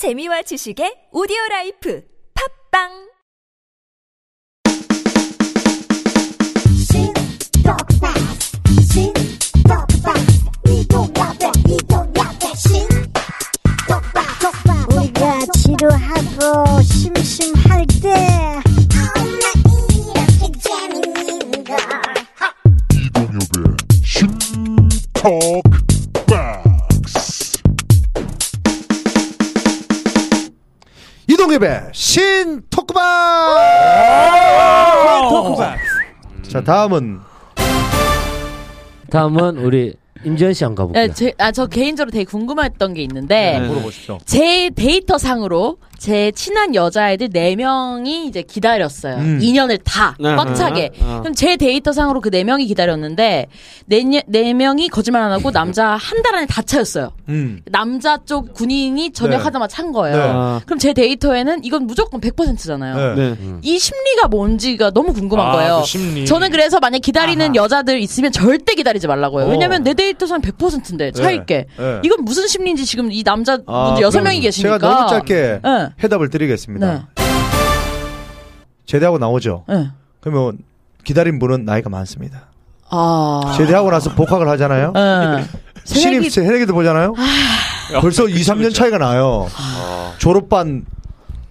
재미와 지식의 오디오 라이프. 팝빵 신 토크방. 토크박. 자 다음은 다음은 우리 임지현 씨 한번 가볼게요. 네, 제, 아, 저 개인적으로 되게 궁금했던 게 있는데, 물어보십시오. 제 데이터 상으로 제 친한 여자애들 4명이 이제 기다렸어요. 음. 2년을 다, 네. 꽉 차게. 어. 그럼 제 데이터 상으로 그 4명이 기다렸는데, 4, 네명이 거짓말 안 하고 남자 한 달 안에 다 차였어요. 음. 남자 쪽 군인이 전역하자마자 찬 거예요. 네. 아. 그럼 제 데이터에는 이건 무조건 100%잖아요. 네. 이 심리가 뭔지가 너무 궁금한 아, 거예요. 그 심리. 저는 그래서 만약 기다리는 여자들 있으면 절대 기다리지 말라고요. 어. 왜냐면 내 데이터상 100%인데 차일게. 네. 이건 무슨 심리인지 지금 이 남자 아, 분들 여섯 그럼 명이 계시니까. 제가 너무 짧게 네. 해답을 드리겠습니다. 네. 제대하고 나오죠. 네. 그러면 기다린 분은 나이가 많습니다. 아. 제대하고 나서 복학을 하잖아요. 네. 신입 새내기- 새내기도 보잖아요. 벌써 2, 3년 차이가 나요. 졸업반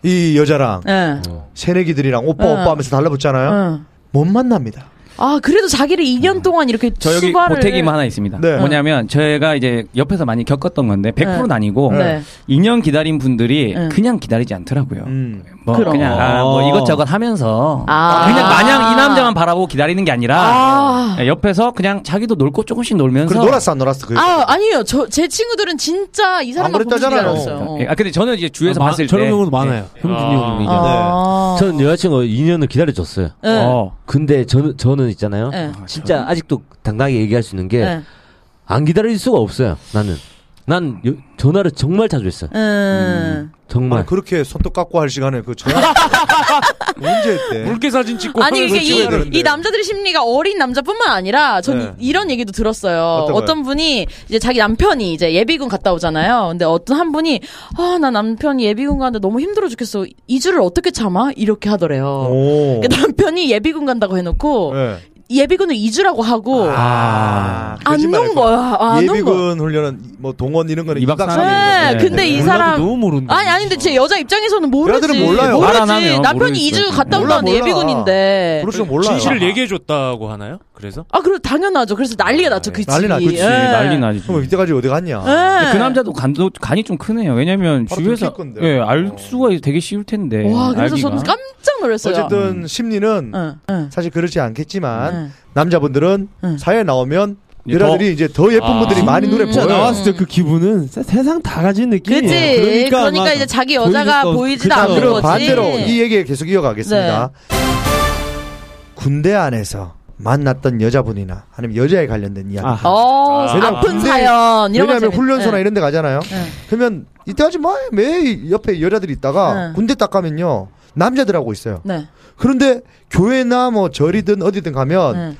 이 여자랑 네. 새내기들이랑 오빠 네. 오빠 하면서 달라붙잖아요. 네. 못 만납니다. 아 그래도 자기를 2년 동안 이렇게 저 여기 수발을 보태기만 하나 있습니다. 네. 뭐냐면 저희가 이제 옆에서 많이 겪었던 건데 100%는 네. 아니고 네. 2년 기다린 분들이 네. 그냥 기다리지 않더라고요. 음. 뭐 그럼. 그냥 아, 뭐 이것저것 하면서 아. 그냥 마냥 이 남자만 바라보고 기다리는 게 아니라 아. 네, 옆에서 그냥 자기도 놀고 조금씩 놀면서 그래 놀았어 안 놀았어 그. 아 아니에요. 저 제 친구들은 진짜 이 사람만 보고. 기다렸어요. 예, 아 근데 저는 이제 주위에서 아, 마- 봤을 때 저런 경우도 많아요. 형준이 형이. 아. 전 여자친구 2년을 기다려줬어요. 네. 어. 근데 저는 저는 있잖아요. 네. 진짜 아직도 당당하게 얘기할 수 있는 게안 네. 기다릴 수가 없어요. 나는 난 여- 전화를 정말 자주 했어요. 음. 정말. 아, 그렇게 손톱 깎고 할 시간에 그 전화 언제 했대? 물개 사진 찍고 아니 이게 이. 이 남자들의 심리가 어린 남자뿐만 아니라 전 네. 이- 이런 얘기도 들었어요. 어떤? 분이 이제 자기 남편이 이제 예비군 갔다 오잖아요. 근데 어떤 한 분이 아 나 남편이 예비군 가는데 너무 힘들어 죽겠어. 2주를 어떻게 참아? 이렇게 하더래요. 오. 그러니까 남편이 예비군 간다고 해놓고 네. 예비군을 2주라고 하고 아, 안 거짓말 놓은 거야. 아, 안 놓은 거야. 예비군 훈련은 뭐 동원 이런 거는 이박 2박 삼일. 3일. 네, 근데 이 몰라도 사람 너무 모른다. 아니 아니 근데 제 여자 입장에서는 모르지. 여자들은 몰라요. 모르지. 남편이 수가 2주 갔다 몰라, 온다는데 몰라. 예비군인데. 그럴 줄 몰라요. 진실을 얘기해 줬다고 하나요? 그래서 아, 그래 당연하죠. 그래서 난리가 났죠. 그 난리 났지. 집이. 그치, 예. 난리 나지. 그럼 이때까지 어디 갔냐? 예. 그 남자도 간도 간이 좀 크네요. 왜냐면 바로 주위에서 들킬 건데. 예, 알 어. 수가 되게 쉬울 텐데. 와, 그래서 알기가. 저는 깜짝 놀랐어요. 어쨌든 심리는 응, 응, 사실 그렇지 않겠지만 응. 남자분들은 응. 사회에 나오면 이제 여자들이 이제 더 예쁜 아. 분들이 많이 눈에 진짜 보여요. 나왔을 때 그 기분은 세상 다 가진 느낌이에요. 그치. 그러니까, 이제 자기 여자가 보이지도- 보이지도 자, 않는 그럼 거지. 반대로 이 얘기 계속 이어가겠습니다. 네. 군대 안에서 만났던 여자분이나 아니면 여자에 관련된 이야기. 아. 어, 아, 아픈 사연 이런 거 왜냐하면 훈련소나 네. 이런 데 가잖아요. 네. 그러면 이때까지 뭐매 옆에 여자들이 있다가 네. 군대 딱 가면요. 남자들하고 있어요. 네. 그런데 교회나 뭐 절이든 어디든 가면 네.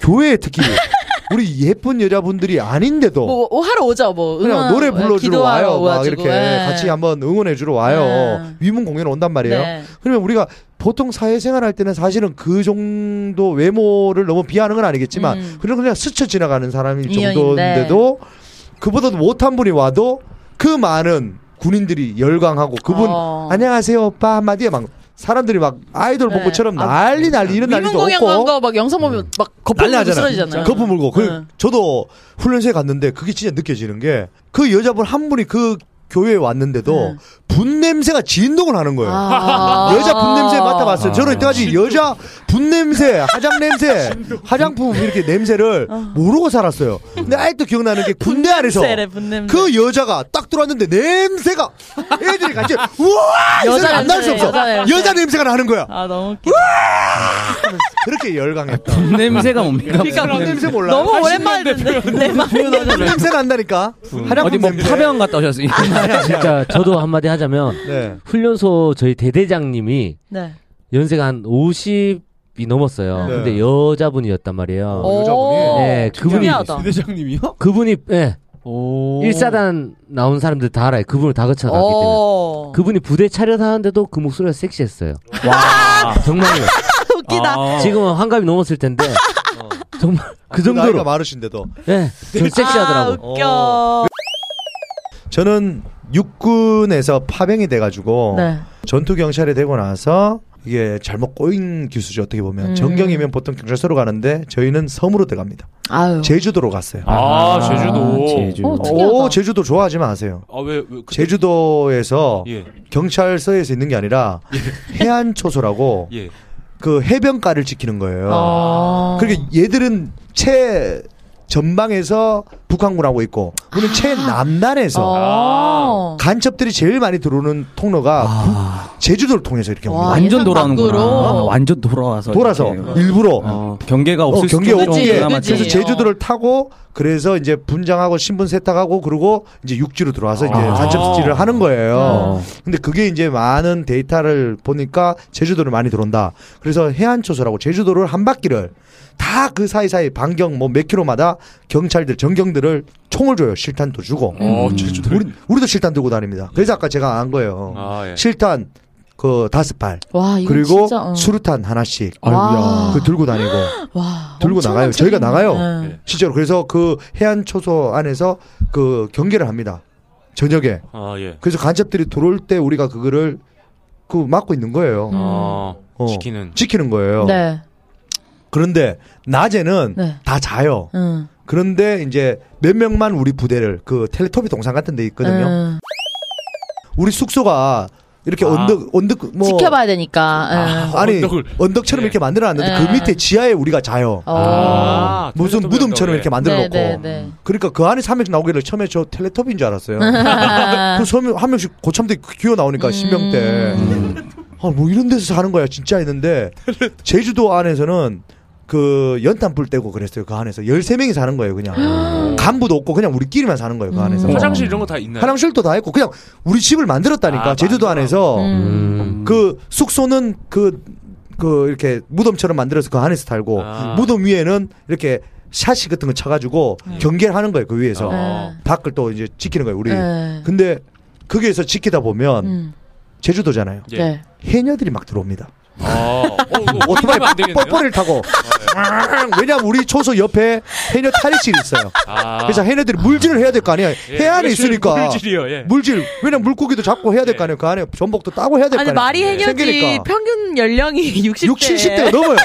교회에 특히 우리 예쁜 여자분들이 아닌데도 뭐, 뭐 하러 오죠. 뭐 그냥 응원, 노래 불러주러 기도하러 와요. 막. 이렇게 네. 같이 한번 응원해주러 와요. 네. 위문 공연 온단 말이에요. 네. 그러면 우리가 보통 사회생활 할 때는 사실은 그 정도 외모를 너무 비하는 건 아니겠지만 음. 그런 그냥 스쳐 지나가는 사람일. 정도인데도 그보다도 못한 분이 와도 그 많은 군인들이 열광하고 그분 어. 안녕하세요 오빠 한마디에 막 사람들이 막 아이돌 네. 복고처럼 아, 난리 난리 이런 난리도 공연 없고 간거 막 영상 보면 막 거품 난리 물고. 쓰러지잖아요. 거품 물고. 그, 네. 저도 훈련소에 갔는데 그게 진짜 느껴지는 게 그 여자분 한 분이 그 교회에 왔는데도 네. 분 냄새가 진동을 하는 거예요. 아. 여자 분 냄새 맡아봤어요. 아. 저는 이때까지 여자 분 냄새, 화장 냄새, 화장품 이렇게 냄새를 모르고 살았어요. 근데 아직도 기억나는 게 군대 안에서. 그 여자가 딱 들어왔는데 냄새가 애들이 같이 우와 여자 안날 수 냄새, 없어. 여자 냄새. 여자 냄새가 나는 거야. 아 너무 웃겨. 그렇게 열광했다. 냄새가 뭡니까? 그러니까 분 냄새 몰라. 너무 오랜만에 듣는데 내 말. 냄새 난다니까. 화장품 어디 뭐 냄새. 파병 갔다 오셨어요? 진짜 저도 한마디 하자면 네. 훈련소 저희 대대장님이 네. 연세가 한 50이 넘었어요. 네. 근데 여자분이었단 말이에요. 어, 여자분이? 네, 그분이 특이하다. 그분이 예. 오. 일사단 나온 사람들 다 알아요. 그분을 다 거쳐갔기 때문에. 어. 어. 그분이 부대 차렷하는데도 그 목소리가 섹시했어요. 와. 정말요. 웃기다. 아. 지금은 환갑이 넘었을 텐데 정말 그 나이가 정도로 많으신데도 예, 좀 섹시하더라고. 아, 웃겨. 저는 육군에서 파병이 돼가지고 네. 전투 경찰이 되고 나서 이게 잘못 꼬인 기수죠 어떻게 보면 음. 정경이면 보통 경찰서로 가는데 저희는 섬으로 들어갑니다 아유. 제주도로 갔어요 아, 제주도. 제주. 어, 특이하다. 오 제주도 좋아하지 마세요 아, 왜, 왜 그때- 제주도에서 예. 경찰서에서 있는 게 아니라 해안 초소라고 예. 그 해변가를 지키는 거예요 어. 그러니까 얘들은 채 전방에서 북한군하고 있고 우리는 채 남단에서 어. 간첩들이 제일 많이 들어오는 통로가 부- 제주도를 통해서 이렇게 와, 옵니다. 완전 돌아오는구나. 밖으로. 완전 돌아와서. 돌아서 이렇게. 일부러 어, 경계가 어, 없을 경계 수도 없게 그래서. 제주도를 타고 그래서 이제 분장하고 신분 세탁하고 그리고 이제 육지로 들어와서 이제 아. 간첩질을 하는 거예요. 어. 근데 그게 이제 많은 데이터를 보니까 제주도를 많이 들어온다. 그래서 해안 초소라고 제주도를 한 바퀴를 다 그 사이사이 반경 뭐 몇 킬로마다 경찰들 전경들 을 총을 줘요. 실탄도 주고. 어, 제주도. 우리 우리도 실탄 들고 다닙니다. 그래서 아까 제가 안 거예요. 아, 예. 실탄 그 다섯 발 와, 그리고 진짜, 어. 수류탄 하나씩 와. 그 들고 다니고 와, 들고 나가요. 저희가. 나가요. 네. 실제로 그래서 그 해안 초소 안에서 그 경계를 합니다. 저녁에. 아, 예. 그래서 간첩들이 들어올 때 우리가 그거를 그 막고 있는 거예요. 아, 어. 지키는. 지키는 거예요. 네. 그런데 낮에는 네. 다 자요. 응. 그런데 이제 몇 명만 우리 부대를 그 텔레토비 동상 같은 데 있거든요. 응. 우리 숙소가 이렇게 아. 언덕 언덕 뭐 지켜봐야 되니까. 응. 아, 아니 언덕을. 언덕처럼 예. 이렇게 만들어놨는데 예. 그 밑에 지하에 우리가 자요. 어. 아, 무슨 무덤처럼. 이렇게 만들어 놓고. 네, 네, 네. 그러니까 그 안에 3명씩 나오길래 처음에 저 텔레토비인 줄 알았어요. 아. 그 섬에 한 명씩 고참대 기어 나오니까 신명 때. 아, 뭐 이런 데서 사는 거야, 진짜 했는데 제주도 안에서는 그 연탄 불 떼고 그랬어요. 그 안에서 13명이 사는 거예요, 그냥. 간부도 없고 그냥 우리끼리만 사는 거예요, 그 안에서. 음. 화장실 이런 거 다 있나요? 화장실도 다 있고 그냥 우리 집을 만들었다니까. 아, 제주도 만들어. 안에서 음. 그 숙소는 그, 그 이렇게 무덤처럼 만들어서 그 안에서 살고 아. 무덤 위에는 이렇게 샤시 같은 거 쳐가지고 경계를 하는 거예요, 그 위에서. 어. 밖을 또 이제 지키는 거예요, 우리. 네. 근데 거기에서 지키다 보면 음. 제주도잖아요. 예. 네. 해녀들이 막 들어옵니다. 아, 어, 이거 오토바이 안 되겠네요. 뻘뻘이를 타고. 왜냐면 우리 초소 옆에 해녀 탈의실이 있어요. 아. 그래서 해녀들이 물질을 해야 될 거 아니에요. 예, 해안에 물질, 있으니까. 물질이요, 예. 물질. 왜냐면 물고기도 잡고 해야 될거 예. 아니에요. 그 안에 전복도 따고 해야 될 거 아니, 아니에요. 말이 해녀지 생기니까. 평균 연령이 60대. 6, 70대가 넘어요.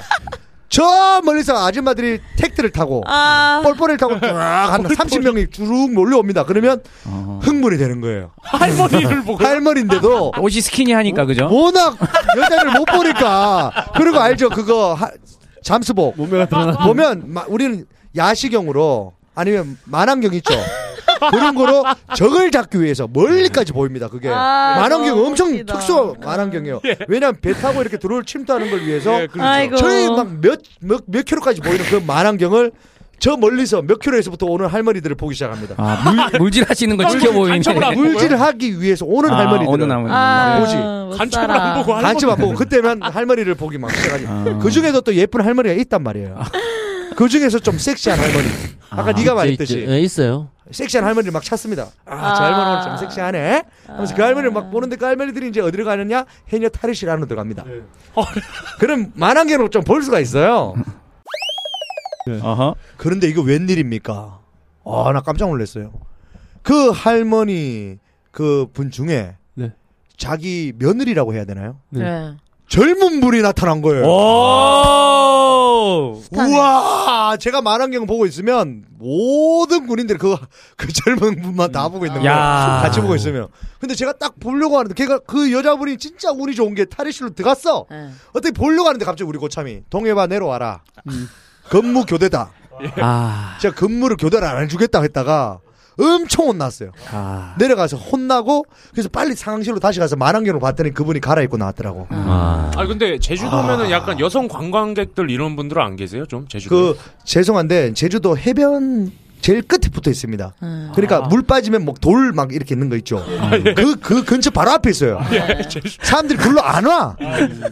저 멀리서 아줌마들이 택트를 타고 아. 뻘뻘이를 타고 쫙한 30명이 쭉 몰려옵니다. 그러면 어. 흥분이 되는 거예요. 할머니를 보고. 할머니인데도 옷이 스키니하니까 그죠? 워낙 여자를 못 보니까 그리고 알죠 그거 하- 잠수복 몸매가 드러나. 보면 마- 우리는 야시경으로 아니면 만안경 있죠 그런 거로 적을 잡기 위해서 멀리까지 보입니다 그게 아, 너무 엄청 웃기다. 특수 만안경이에요 왜냐면 배 타고 이렇게 들어올 침투하는 걸 위해서 예, 그렇죠. 저희 막몇몇 몇 킬로까지 보이는 그 만안경을 저 멀리서 몇 킬로에서부터 오는 할머니들을 보기 시작합니다 아, 물, 물질 하시는 거 지켜보이네. 간첩을 안 보고요? 물질을 하기 위해서 오는 아, 할머니들 오는 할머니. 아, 보지. 못 간첩을. 안 보고. 간첩 안 보고 그때면 할머니를 보기 막 시작하지. 아. 그 중에도 또 예쁜 할머니가 있단 말이에요. 그 중에서 좀 섹시한 할머니. 아까 네가 말했듯이 예, 있어요. 섹시한 할머니를 막 찾습니다. 아, 저 할머니 오늘 좀 섹시하네. 하면서 그 할머니를 막 보는데 그 할머니들이 이제 어디로 가느냐? 해녀 탈의실 안으로 들어갑니다. 그럼 만한개로 좀 볼 수가 있어요. 어허. 그런데 이거 웬일입니까? 아, 나 깜짝 놀랐어요. 그 할머니 그 분 중에 네. 자기 며느리라고 해야 되나요? 네. 젊은 분이 나타난 거예요. 오! 우와, 제가 만환경 보고 있으면 모든 군인들이 그, 그 젊은 분만 다 보고 있는 거예요. 야. 같이 보고 있으면. 근데 제가 딱 보려고 하는데 걔가 그 여자분이 진짜 운이 좋은 게 탈의실로 들어갔어. 네. 어떻게 보려고 하는데 갑자기 우리 고참이 동해바 내려와라. 근무 교대다. 아. 제가 근무를 교대를 안 해주겠다 했다가 엄청 혼났어요. 아. 내려가서 혼나고 그래서 빨리 상황실로 다시 가서 만환경으로 봤더니 그분이 갈아입고 나왔더라고. 아. 아 근데 제주도면은 약간 여성 관광객들 이런 분들은 안 계세요? 좀 제주도. 그 죄송한데 제주도 해변 제일 끝에 붙어 있습니다. 음. 그러니까 물 빠지면 뭐 돌 막 이렇게 있는 거 있죠. 그, 그 근처 바로 앞에 있어요. 사람들이 글로 안 와.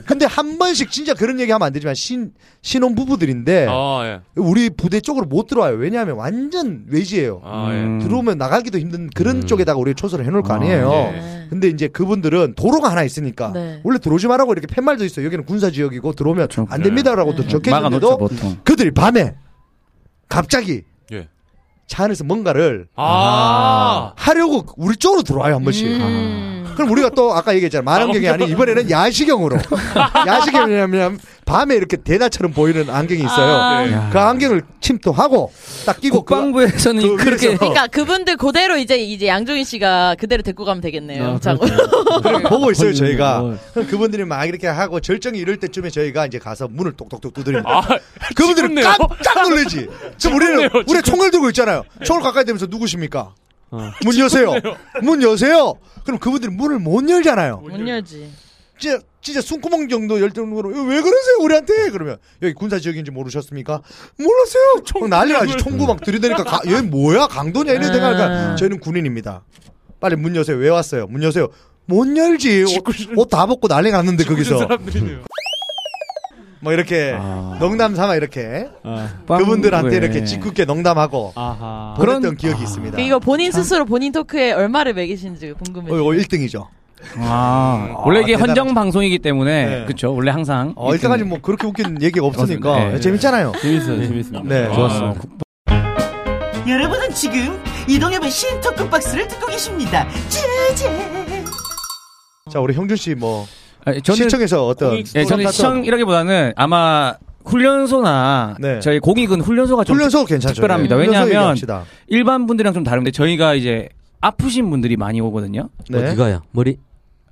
근데 한 번씩 진짜 그런 얘기 하면 안 되지만 신, 신혼 부부들인데 아, 예. 우리 부대 쪽으로 못 들어와요. 왜냐하면 완전 외지예요. 아, 예. 음. 들어오면 나가기도 힘든 그런 음. 쪽에다가 우리 초소를 해놓을 거 아, 아니에요. 예. 근데 이제 그분들은 도로가 하나 있으니까 네. 원래 들어오지 말라고 이렇게 팻말도 있어요. 여기는 군사 지역이고 들어오면 그렇죠. 안 됩니다라고 또 적혀 있는데도. 그들이 밤에 갑자기 예. 차 안에서 뭔가를 아. 하려고 우리 쪽으로 들어와요 한 번씩. 음. 그럼 우리가 또 아까 얘기했잖아 만원경이 아닌 이번에는 야시경으로 야시경이냐면 밤에 이렇게 대낮처럼 보이는 안경이 있어요. 아. 네. 그 안경을 침투하고 딱 끼고 그 국방부에서는 그- 그렇게 그러니까 그분들 그대로 이제 이제 양종인 씨가 그대로 데리고 가면 되겠네요. 자, 그렇게 보고 있어요 저희가. 어. 그럼 그분들이 막 이렇게 하고 절정이 이럴 때쯤에 저희가 이제 가서 문을 똑똑똑 두드립니다. 아, 그분들은. 깜짝 놀라지. 지금 우리는 우리 총을 들고 있잖아요. 총을 가까이 대면서 누구십니까? 어. 문 여세요. 문 여세요. 그럼 그분들은 문을 못 열잖아요. 문 열지. 진짜 진짜 숨구멍 정도 열 정도로 왜 그러세요 우리한테 그러면 여기 군사 지역인지 모르셨습니까? 몰랐어요. 총 난리 나지 총구 막 들이대니까 가, 얘 뭐야 강도냐 이런 아. 생각하니까 저희는 군인입니다. 빨리 문 여세요. 왜 왔어요? 문 여세요. 못 열지. 옷 다 벗고 난리 났는데 거기서 사람들이네요. 뭐 이렇게 아. 농담 삼아 이렇게 아. 그분들한테. 이렇게 짓궂게 농담하고 아하. 보냈던 그런- 기억이 있습니다. 이거 본인 스스로 본인 토크에 얼마를 매기신지 어, 궁금해요. 이거 1등이죠. 아, 원래 이게 대단하죠. 헌정 방송이기 때문에 네. 그렇죠. 원래 항상 어, 일단까지 뭐 그렇게 웃긴 얘기가 없으니까 네. 재밌잖아요. 재밌어요, 재밌습니다. 네. 좋았어. 여러분은 지금 이동엽의 신토크 박스를 듣고 계십니다. 제제. 자 우리 형준 씨뭐 아니, 저는 시청에서 어떤 예, 저는 시청이라기보다는 아마 훈련소나 네. 저희 공익은 훈련소가 좀 훈련소 괜찮죠. 특별합니다. 네. 왜냐하면. 일반 분들이랑 좀 다른데 저희가 이제 아프신 분들이 많이 오거든요. 네. 어디가요? 머리?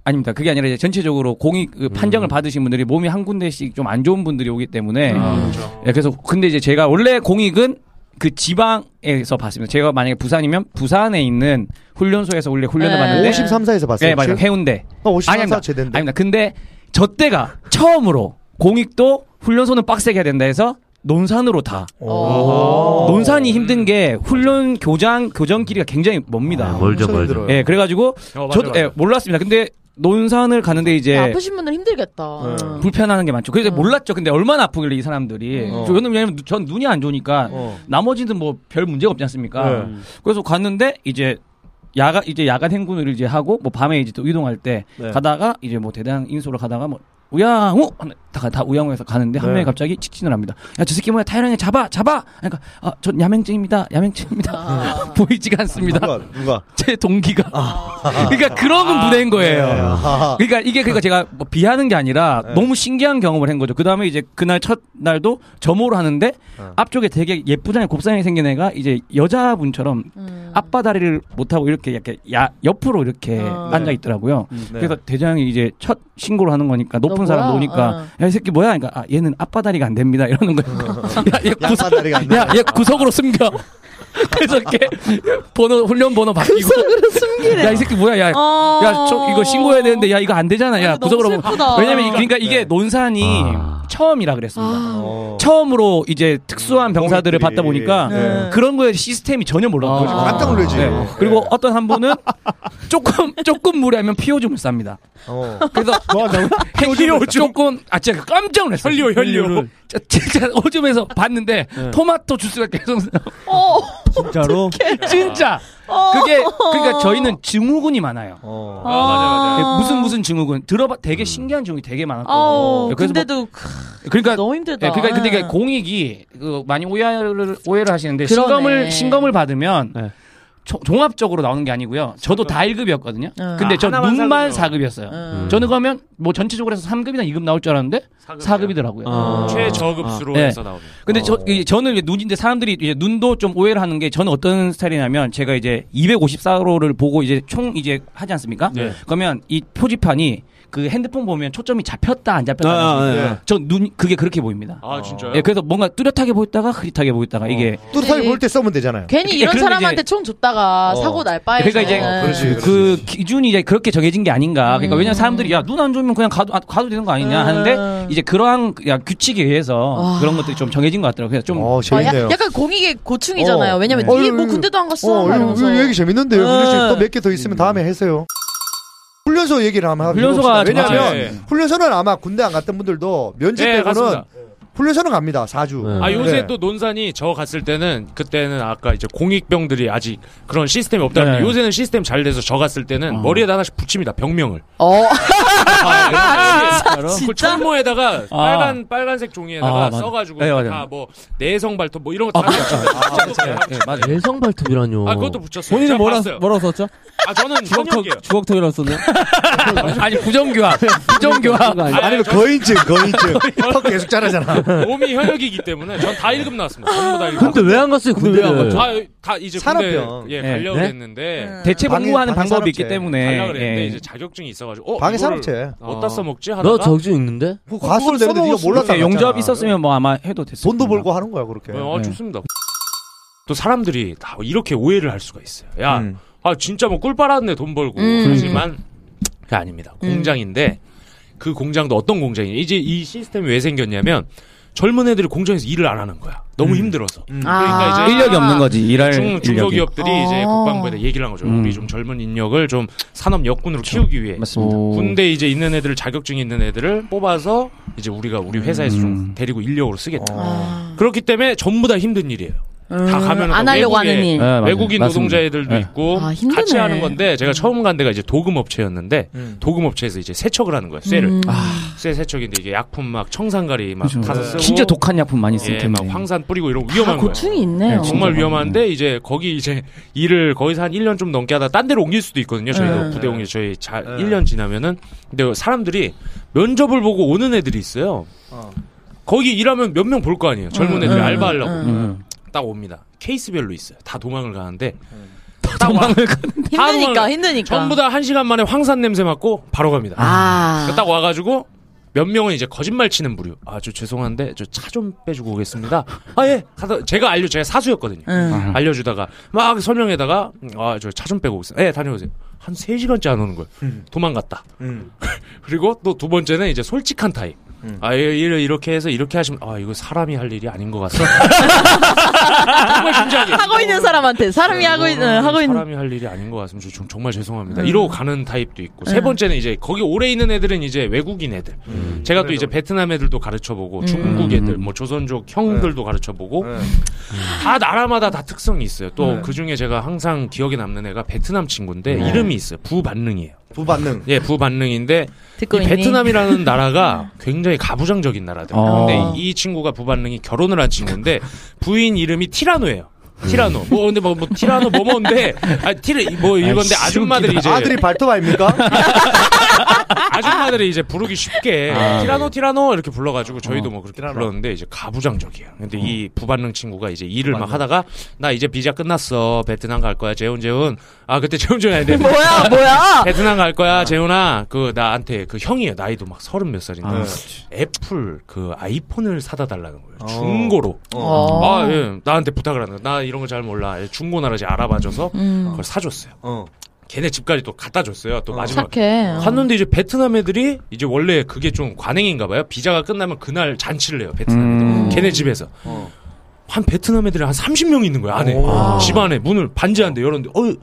아닙니다. 그게 아니라 이제 전체적으로 공익 그 판정을 받으신 분들이 몸이 한 군데씩 좀 안 좋은 분들이 오기 때문에 아, 그렇죠. 예, 그래서 근데 이제 제가 원래 공익은 그 지방에서 봤습니다. 제가 만약에 부산이면 부산에 있는 훈련소에서 원래 훈련을 네. 받는데 53사에서 봤어요. 네, 맞아요. 해운대. 어, 53사 아닙니다. 제대인데. 아닙니다. 근데 저 때가 처음으로 공익도 훈련소는 빡세게 해야 된다 해서 논산으로 다. 오. 논산이 힘든 게 훈련 교장 교정 길이가 굉장히 멉니다. 멀죠, 엄청 멀죠. 힘들어요. 예, 그래가지고 어, 맞아, 저도 맞아. 예, 몰랐습니다. 근데 논산을 가는데 이제 아프신 분들 힘들겠다. 네. 음. 불편하는 게 많죠. 그래서 음. 몰랐죠. 근데 얼마나 아프길래 이 사람들이. 어. 저는 왜냐면 전 눈이 안 좋으니까 어. 나머지는 뭐 별 문제가 없지 않습니까? 네. 음. 그래서 갔는데 이제 야간 이제 야간 행군을 이제 하고 뭐 밤에 이제 또 이동할 때 네. 가다가 이제 뭐 대당 인소로 가다가 뭐 우양우 다, 다 우양우에서 가는데 한 네. 명이 갑자기 직진을 합니다. 야 저 새끼 뭐야 타이랑에 잡아 잡아. 그러니까 아 전 야맹증입니다 야맹증입니다. 아. 보이지가 않습니다. 누가 누가 제 동기가. 그러니까 그런 무대인 거예요. 네. 아하. 그러니까 이게 그러니까 제가 뭐 비하는 게 아니라 네. 너무 신기한 경험을 한 거죠. 그 다음에 이제 그날 첫 날도 점호를 하는데 어. 앞쪽에 되게 예쁘잖아요. 곱상하게 생긴 애가 이제 여자분처럼 음. 앞바 다리를 못 하고 이렇게 약간 야, 옆으로 이렇게 어. 앉아 있더라고요. 네. 그래서 대장이 이제 첫 신고를 하는 거니까 높은 너 사람 뭐야? 오니까 어. 야이 새끼 뭐야? 그러니까 아, 얘는 앞바다리가 안 됩니다. 이러는 거예요. 야, 얘 구석, 양바다리가 안 돼. 야, 얘 구석으로 숨겨. 그래서 이렇게 번호 훈련 번호 바뀌고 구석으로 숨기래. 야이 새끼 뭐야? 야 어. 야, 저 이거 신고해야 되는데 야 이거 안 되잖아. 야 아, 구석으로. 왜냐면 이- 그러니까 이게 네. 논산이 아. 처음이라 그랬습니다. 아. 어. 처음으로 이제 특수한 병사들을 공익들이. 받다 보니까 네. 그런 거에 시스템이 전혀 몰랐거든요. 아. 깜짝 놀라지. 네. 그리고 어떤 한 분은 조금 조금 무리하면 피오줌을 쌉니다. 어. 그래서 행주를 조금 아 진짜 깜짝 놀랐어요. 혈류, 혈류. 저- 진짜 오줌에서 봤는데 토마토 주스가 계속 어. 진짜로? 진짜 그게 그러니까 저희는 증후군이 많아요. 어. 아, 맞아, 맞아. 무슨 무슨 증후군 들어봐 되게 신기한 증후군이 되게 많았거든요. 네, 그래서 뭐- 근데도 크, 그러니까 너무 힘들다. 예, 그러니까 근데 이게 공익이 그 많이 오해를 오해를 하시는데 그러네. 신검을 신검을 받으면 종합적으로 나오는 게 아니고요. 저도 다 1급이었거든요. 응. 근데 아, 저 하나만 눈만 사급이요. 4급이었어요. 음. 저는 그러면 뭐 전체적으로 해서 3급이나 2급 나올 줄 알았는데 4급이더라고요. 아. 최저급수로 아. 네. 해서 나오는. 근데 저 이제 저는 이제 눈인데 사람들이 이제 눈도 좀 오해를 하는 게 저는 어떤 스타일이냐면 제가 이제 254호를 보고 이제 총 이제 하지 않습니까? 네. 그러면 이 표지판이 그 핸드폰 보면 초점이 잡혔다 안 잡혔다. 아, 아, 네. 저눈 그게 그렇게 보입니다. 아 진짜요? 어. 예, 그래서 뭔가 뚜렷하게 보였다가 흐릿하게 보였다가 이게 뚜렷하게 볼때 써면 되잖아요. 괜히 예, 이런 사람한테 이제- 총 줬다가 어. 사고 날 바에 그러니까 이제 어, 그렇지, 그렇지. 그 기준이 이제 그렇게 정해진 게 아닌가. 그러니까 음. 왜냐면 사람들이 야 눈 안 좋으면 그냥 가도 아, 가도 되는 거 아니냐 하는데 음. 이제 그러한 야, 규칙에 의해서 와. 그런 것들이 좀 정해진 것 같더라고요. 그래서 좀 어, 아, 재밌네요. 야- 약간 공익의 고충이잖아요. 어. 왜냐면 어, 뭐 군대도 안 갔어. 어. 이거 얘기 재밌는데요. 네. 또몇 개 더 있으면 다음에 하세요. 훈련소 얘기를 한번 해봅시다. 훈련소가 좀- 왜냐하면 아, 예. 훈련소는 아마 군대 안 갔던 분들도 면제 네, 빼고는. 훈련소는 갑니다. 4주. 네. 아 요새 네. 또 논산이 저 갔을 때는 그때는 아까 이제 공익병들이 아직 그런 시스템이 없다는데 네. 요새는 시스템 잘 돼서 저 갔을 때는 어. 머리에다 하나씩 붙입니다 병명을 어. 아, 그 진짜? 철모에다가 아. 빨간 빨간색 종이에다가 아, 맞아. 써가지고 네, 맞아요. 다뭐 내성 발톱 뭐 이런 거다 붙여요. 예, 맞아요. 내성 발톱이라뇨. 아 그것도 붙였어요. 본인은 뭐라. 뭐라고 썼죠? 아 저는 현역이에요. 주걱턱이라고 썼네? 아니 부정교합, 부정교합. 아니면 거인증, 거인증. 턱 계속 자라잖아. 몸이 현역이기 때문에 전다 1급 나왔습니다. 전부 다 1급. 근데 왜 안 갔어요? 근데 왜안 군대를? 갔죠? 아, 다 이제 산업병. 예, 네. 가려고 네? 했는데 대체 방해- 복무하는 방해 방법이 있기 산업체. 때문에 가려고 예. 이제 자격증이 있어가지고 어, 방해 산업체. 어디다 써먹지 하다 가너 적중 있는데? 그거 갔으면 되는데 네가. 예, 용접 있었으면 뭐 아마 해도 됐을 돈도. 벌고 하는 거야 그렇게. 어, 네. 좋습니다. 또 사람들이 다 이렇게 오해를 할 수가 있어요. 야, 음. 아 진짜 뭐 꿀 빨았네 돈 벌고 음. 하지만 그게 아닙니다. 음. 공장인데 그 공장도 어떤 공장이냐 이제 이 시스템이 왜 생겼냐면 젊은 애들이 공장에서 일을 안 하는 거야. 너무 음. 힘들어서. 음. 그러니까 아. 이제 인력이 없는 거지 일할 중. 중소기업들이 이제 아. 국방부에다 얘기를 한 거죠. 음. 우리 좀 젊은 인력을 좀 산업 역군으로 키우기 위해 맞습니다. 오. 군대 이제 있는 애들 자격증 있는 애들을 뽑아서 이제 우리가 우리 회사에서 좀 음. 데리고 인력으로 쓰겠다. 아. 그렇기 때문에 전부 다 힘든 일이에요. 음, 다 가면은 안다 하려고 외국에- 하는 일. 네. 외국인 맞습니다. 노동자 애들도 네. 있고 아. 같이 하는 건데 제가 처음 간 데가 이제 도금 업체였는데 음. 도금 업체에서 이제 세척을 하는 거예요. 쇠를 음. 쇠 세척인데 이게 약품 막 청산가리 막 그죠. 타서 쓰고 진짜 독한 약품 많이 쓸 예. 막 황산 뿌리고 이런 거다 위험한 거예요. 고충이 있네요. 네, 정말. 위험한데 이제 거기 이제 일을 거기서 한 1년 좀 넘게 하다 딴 데로 옮길 수도 있거든요. 저희도 네. 부대 옮기 저희 자, 네. 1년 지나면은 근데 사람들이 면접을 보고 오는 애들이 있어요. 어. 거기 일하면 몇 명 볼 거 아니에요. 젊은 음, 애들이 음, 알바하려고 음. 음. 딱 옵니다. 케이스별로 있어요. 다 도망을 가는데 도망을 힘드니까 힘드니까. 전부 다 한 시간 만에 황산 냄새 맡고 바로 갑니다. 아. 딱 와가지고 몇 명은 이제 거짓말 치는 부류. 아, 저 죄송한데 저 차 좀 빼주고 오겠습니다. 아 예. 가서 제가 알려 제가 사수였거든요. 응. 알려주다가 막 설명에다가 아 저 차 좀 빼고 오겠습니다. 예, 다녀오세요. 한 3 시간째 안 오는 거예요. 음. 도망갔다. 음. 그리고 또 두 번째는 이제 솔직한 타입. 음. 아, 이- 이렇게 해서 이렇게 하시면 아, 이거 사람이 할 일이 아닌 것 같아. 정말 진지하게. 하고 있는 사람한테 사람이 하고 있는 하고 있는 사람이 할 일이 아닌 것 같으면 저 정- 정말 죄송합니다. 음. 이러고 가는 타입도 있고 세 음. 번째는 이제 거기 오래 있는 애들은 이제 외국인 애들. 음. 제가 또 이제 베트남 애들도 가르쳐 보고 음. 중국 애들, 음. 뭐 조선족 형들도 가르쳐 보고 네. 다 나라마다 다 특성이 있어요. 또 네. 그 중에 제가 항상 기억에 남는 애가 베트남 친구인데 네. 이름이 있어요. 부반능이에요. 부반능. 예, 부반능인데 이 있니? 베트남이라는 나라가 굉장히 가부장적인 나라들. 어. 근데 이 친구가 부반능이 결혼을 한 친구인데 부인 이름이 티라노예요. 티라노. 뭐 근데 뭐, 뭐 티라노 뭐뭐인데 아 티르 뭐 이건데 아줌마들이 이제 아들이 발톱 아닙니까? 아줌마들이 이제 부르기 쉽게 아. 티라노 티라노 이렇게 불러가지고 저희도 어, 뭐 그렇게 티라노. 불렀는데 이제 가부장적이에요. 근데 이 어. 부반능 친구가 이제 일을 막 하다가 나 이제 비자 끝났어 베트남 갈 거야 재훈 재훈 아 그때 재훈 재훈 아닌데 뭐야 뭐야? 베트남 갈 거야 재훈아 그 나한테 그 형이에요 나이도 막 서른 몇 살인데 아, 애플 그 아이폰을 사다 달라는 거예요 어. 중고로 어. 아예 나한테 부탁을 하는 거야 나 이런 거 잘 몰라 중고 나라지 알아봐줘서 음. 그걸 사줬어요 어. 걔네 집까지 또 갖다 줬어요 또 어. 마지막 착해. 갔는데 이제 베트남 애들이 이제 원래 그게 좀 관행인가 봐요. 비자가 끝나면 그날 잔치를 해요. 베트남 애들. 음. 걔네 집에서. 어. 한 베트남 애들이 한 30명 있는 거야, 안에. 오. 집 안에 문을 반지한데 열었는데, 어,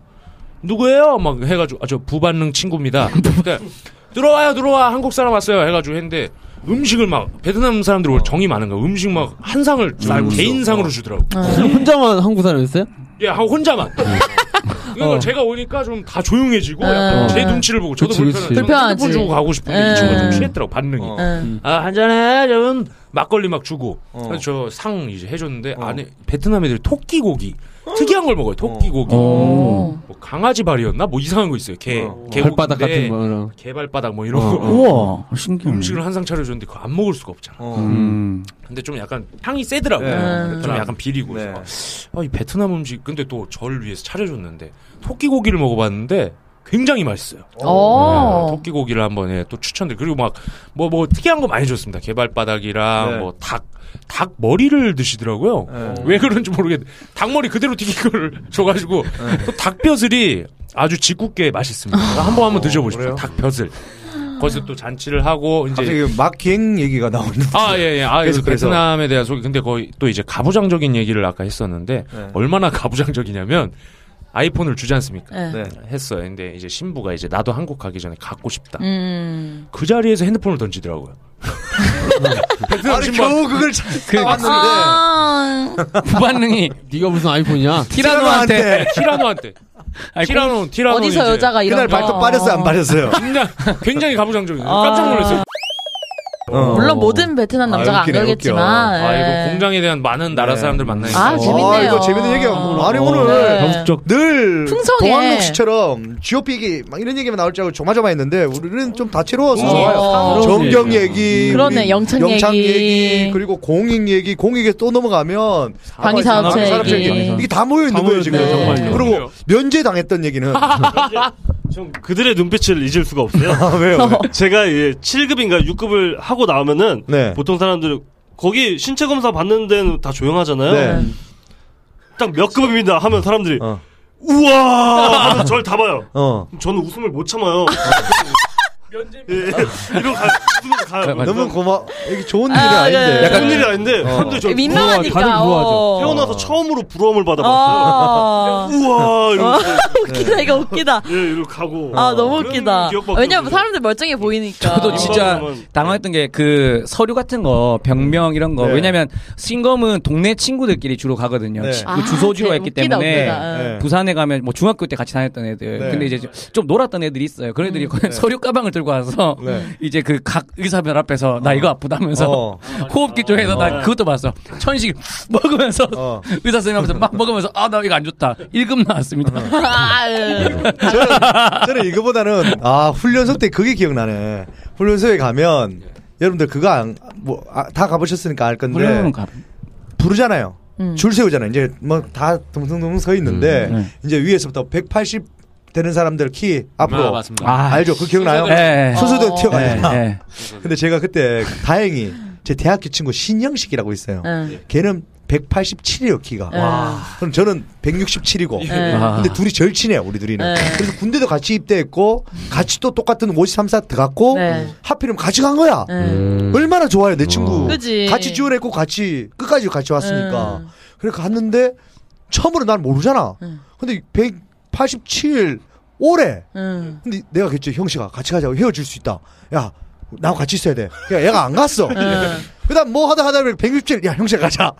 누구예요? 막 해 가지고, 아, 저 부반능 친구입니다. 그때 들어와요, 들어와. 한국 사람 왔어요. 해 가지고 했는데, 음식을 막, 베트남 사람들이 원래 정이 많은 거야. 음식 막 한 상을 쌀국수. 개인상으로 어. 주더라고. 혼자만 한국 사람이었어요? 예, 한 혼자만. 그러니까 어. 제가 오니까 좀 다 조용해지고 어. 약간 제 눈치를 보고 저도 그치, 불편해. 그치. 불편하지. 핸드폰 주고 가고 싶은데 음. 이 친구가 좀 취했더라고 반응이. 어. 응. 아 한잔해 저는 막걸리 막 주고 어. 저 상 이제 해줬는데 어. 안에 베트남 애들이 토끼 고기 특이한 걸 먹어요 토끼 고기 오. 뭐 강아지 발이었나 뭐 이상한 거 있어요 개 어. 개고기인데 발바닥 같은 거. 이런. 개발바닥 뭐 이런 어. 거 우와 신기해. 음식을 한 상 차려줬는데 그거 안 먹을 수가 없잖아 어. 음. 근데 좀 약간 향이 세더라고요 네. 좀 약간 비리고 네. 아, 이 베트남 음식 근데 또 절 위해서 차려줬는데 토끼 고기를 먹어봤는데 굉장히 맛있어요. 어. 네, 토끼 고기를 한번 예, 또 추천드려. 그리고 막뭐뭐 특이한 거 많이 줬습니다. 개발 바닥이랑 네. 뭐닭 닭 머리를 드시더라고요. 네. 왜 그런지 모르겠는데 닭머리 그대로 튀긴 거를 줘가지고 또 닭벼슬이 아주 짓궂게 맛있습니다. 한번 한번 드셔보십시오. 그래요? 닭벼슬. 거기서 또 잔치를 하고 이제 갑자기 막 기행 얘기가 나오는데. 아, 예, 예. 아, 그래서. 베트남에 대한 소개. 근데 거의 또 이제 가부장적인 얘기를 아까 했었는데, 네. 얼마나 가부장적이냐면, 아이폰을 주지 않습니까? 네. 네. 했어요. 근데 이제 신부가 이제 나도 한국 가기 전에 갖고 싶다. 음. 그 자리에서 핸드폰을 던지더라고요. 아니 신부. 겨우 그걸 찾아왔는데 아. 부반능이 네가 무슨 아이폰이야? 티라노한테 티라노한테. 티라노, 티라노. 어디서 이제 여자가 이런 그날 거. 발톱 빠졌어요 안 빠졌어요? 굉장히, 굉장히 가부장적이에요. 아. 깜짝 놀랐어요. 어. 물론 모든 베트남 남자가 아, 안 웃기네, 그러겠지만. 아, 예. 이거 공장에 대한 많은 나라 네. 사람들 만나니까. 아, 재밌네요. 아, 이거 재밌는 얘기야. 아니, 오늘 네. 늘 풍성해. 동학록 씨처럼 GOP 얘기 막 이런 얘기만 나올 줄 알고 조마조마했는데 우리는 좀 다채로워서 어. 좋아요. 정경 얘기, 그러네, 우리 영창 얘기. 얘기, 그리고 공익 얘기, 공익에 또 넘어가면 방위사업체 방위사업체 얘기. 이게 다 모여 있는 거예요 지금. 정말요. 그리고 면제 당했던 얘기는 전 그들의 눈빛을 잊을 수가 없어요. 아, 왜요? 제가 예, 7급인가 6급을 하고 나오면은 네. 보통 사람들 거기 신체 검사 받는 데는 다 조용하잖아요. 네. 딱몇 급입니다 하면 사람들이 어. 우와 하면서 저를 다 봐요. 어. 저는 웃음을 못 참아요. 예, 예. 이러고 가요. 웃으면서 가요. 너무 고마. 이게 좋은 일이 아, 아닌데. 네. 약간 좋은 일이 아닌데 어. 사람들이 저를 민망하니까. 다들 부러워하죠. 어. 태어나서 처음으로 부러움을 받아봤어요. 아. 웃기다, 이거 웃기다. 예 이러고 가고. 아, 너무 웃기다. 왜냐면. 사람들 멀쩡해 보이니까. 저도 진짜 민망하면- 당황했던 게 그 서류 같은 거 병명 이런 거 네. 왜냐면 신검은 동네 친구들끼리 주로 가거든요. 네. 지- 그 아, 주소지로 제 했기 웃기다, 때문에 웃기다. 네. 부산에 가면 뭐 중학교 때 같이 다녔던 애들 네. 근데 이제 좀- 좀 놀았던 애들이 있어요. 그런 애들이 서류 가방을 들고 와서 네. 이제 그 각 의사별 앞에서 나 이거 아프다면서 어. 호흡기 쪽에서 나 그것도 봤어. 천식 먹으면서 어. 의사 선생님 앞에서 막 먹으면서 아 나 이거 안 좋다. 1급 나왔습니다. 아, 예. 저는, 저는 이거보다는 아 훈련소 때 그게 기억나네. 훈련소에 가면 여러분들 그거 안, 뭐, 아, 다 가보셨으니까 알 건데 훈련은 가. 부르잖아요. 음. 줄 세우잖아요. 이제 뭐 다 둥둥둥 서 있는데 음, 네. 이제 위에서부터 180 되는 사람들 키 앞으로 아, 맞습니다. 아, 알죠? 그 기억나요? 네. 순서대로 어. 튀어가잖아. 네, 네. 근데 제가 그때 다행히 제 대학교 친구 신영식이라고 있어요. 응. 걔는 187이에요 키가. 와. 그럼 저는 167이고. 네. 아. 근데 둘이 제일 친해요, 우리 둘이는. 네. 그래서 군대도 같이 입대했고, 같이 또 똑같은 53사 들어갔고, 네. 하필이면 같이 간 거야. 응. 음. 얼마나 좋아요, 내 친구. 그지. 같이 지원했고, 같이, 끝까지 같이 왔으니까. 응. 그래 갔는데, 처음으로 난 모르잖아. 응. 근데 187, 오래. 응. 근데 내가 그랬지, 형씨가 같이 가자고 헤어질 수 있다. 야, 나하고 같이 있어야 돼. 그러니까 얘가 안 갔어. 응. 그 다음 뭐 하다 하다 보니 167, 야, 형씨가 가자.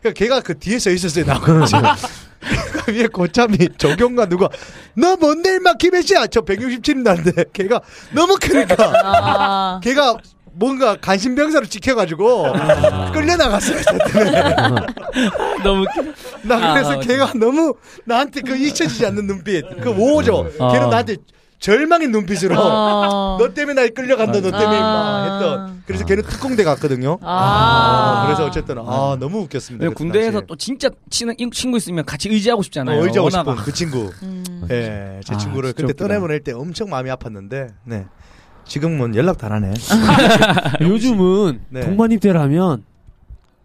그러니까 걔가 그 뒤에 서 있었어요, 나하고. 위에 고참이 조경과 누가 너 뭔데 임마 김혜씨야 저 167인 나는데 걔가 너무 크니까 아. 걔가 뭔가 간신병사로 지켜가지고 끌려 나갔어요. 너무 나 그래서 아, 걔가 너무 나한테 그 잊혀지지 않는 눈빛, 그 오죠. 어. 걔는 나한테 절망의 눈빛으로 어. 너 때문에 날 끌려간다, 너 때문에 임마 아. 했던. 그래서 걔는 특공대 갔거든요. 아. 그래서 어쨌든 아 너무 웃겼습니다. 왜 그때 군대에서. 또 진짜 친한 인- 친구 있으면 같이 의지하고 싶잖아요. 어, 의지하고 워낙 싶은 그 친구. 음. 예, 제 아, 친구를 그때. 떠내보낼 때 엄청 마음이 아팠는데, 네. 지금은 연락도 안 하네. 요즘은 네. 동반 입대를 하면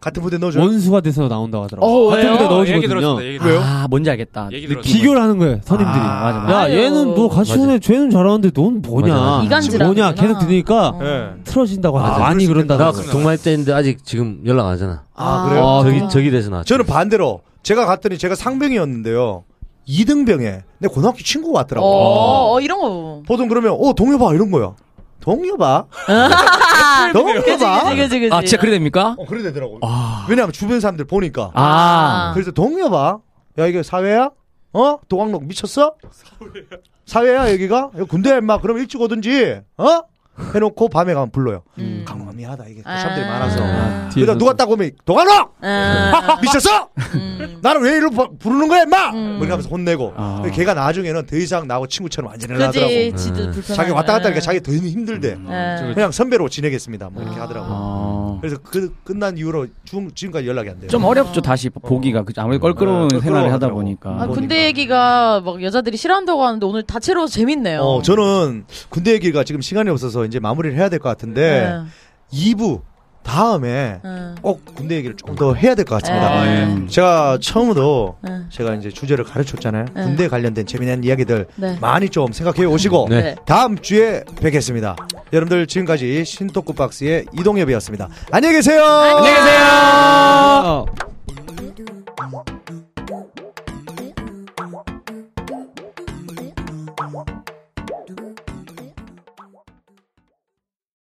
같은 부대 넣어줘. 원수가 돼서 나온다고 하더라고. 어, 같은 왜요? 부대 어, 넣어주거든요. 들었습니다. 아, 뭔지 알겠다. 비교를 하는 거예요, 선임들이. 아, 맞아, 맞아. 야, 아유. 얘는 너 같이. 오네, 쟤는 잘하는데 넌 뭐냐. 이간질하는구나. 뭐냐, 계속 들으니까 예. 틀어진다고 맞아. 아, 많이 그럴 수 그런다. 있겠다. 나 동말 때인데 아직 지금 연락 안 하잖아. 아, 그래요? 아, 저기 그럼- 저기 돼서 나. 저는 반대로 제가 갔더니 제가 상병이었는데요. 2등병에 내 고등학교 친구가 왔더라고. 어, 어, 이런 거. 보통 그러면 어 동료봐 이런 거야. 동료봐. 그지, 동료봐. 그지, 그지, 그지. 아, 진짜 그래 됩니까? 어 그래 되더라고. 왜냐하면 주변 사람들 보니까. 아. 그래서 동료봐. 야 이게 사회야? 어? 도강록 미쳤어? 사회야 여기가? 여기 군대야 임마. 그럼 일찍 오든지. 어? 해놓고 밤에 가면 불러요. 음. 강호가 미하다 이게 그 사람들이 아. 많아서. 아. 그러다 누가 딱 오면 도강록 아. 미쳤어? 음. 나를 왜 이리로 부- 부르는 거야 임마? 음. 뭐 이렇게 하면서 혼내고. 아. 걔가 나중에는 더 이상 나하고 친구처럼 지도 불편하네. 자기 왔다 갔다 하니까 자기 더 힘들대. 예. 그냥 선배로 지내겠습니다. 뭐 이렇게 하더라고. 아. 그래서 그 끝난 이후로 중, 지금까지 연락이 안 돼요. 좀 어렵죠 다시 보기가 그 아무래도 껄끄러운 네, 생활을 하다. 보니까. 아, 군대 얘기가 막 여자들이 싫어한다고 하는데 오늘 다채로워서 재밌네요. 어, 저는 군대 얘기가 지금 시간이 없어서 이제 마무리를 해야 될 것 같은데 네. 2부 다음에 음. 꼭 군대 얘기를 조금 더 해야 될 것 같습니다. 에이. 아, 예. 제가 처음으로 에이. 제가 이제 주제를 가르쳤잖아요. 에이. 군대 관련된 재미난 이야기들 네. 많이 좀 생각해 오시고 네. 다음 주에 뵙겠습니다. 여러분들 지금까지 신토크 박스의 이동엽이었습니다. 안녕히 계세요. 안녕히 계세요.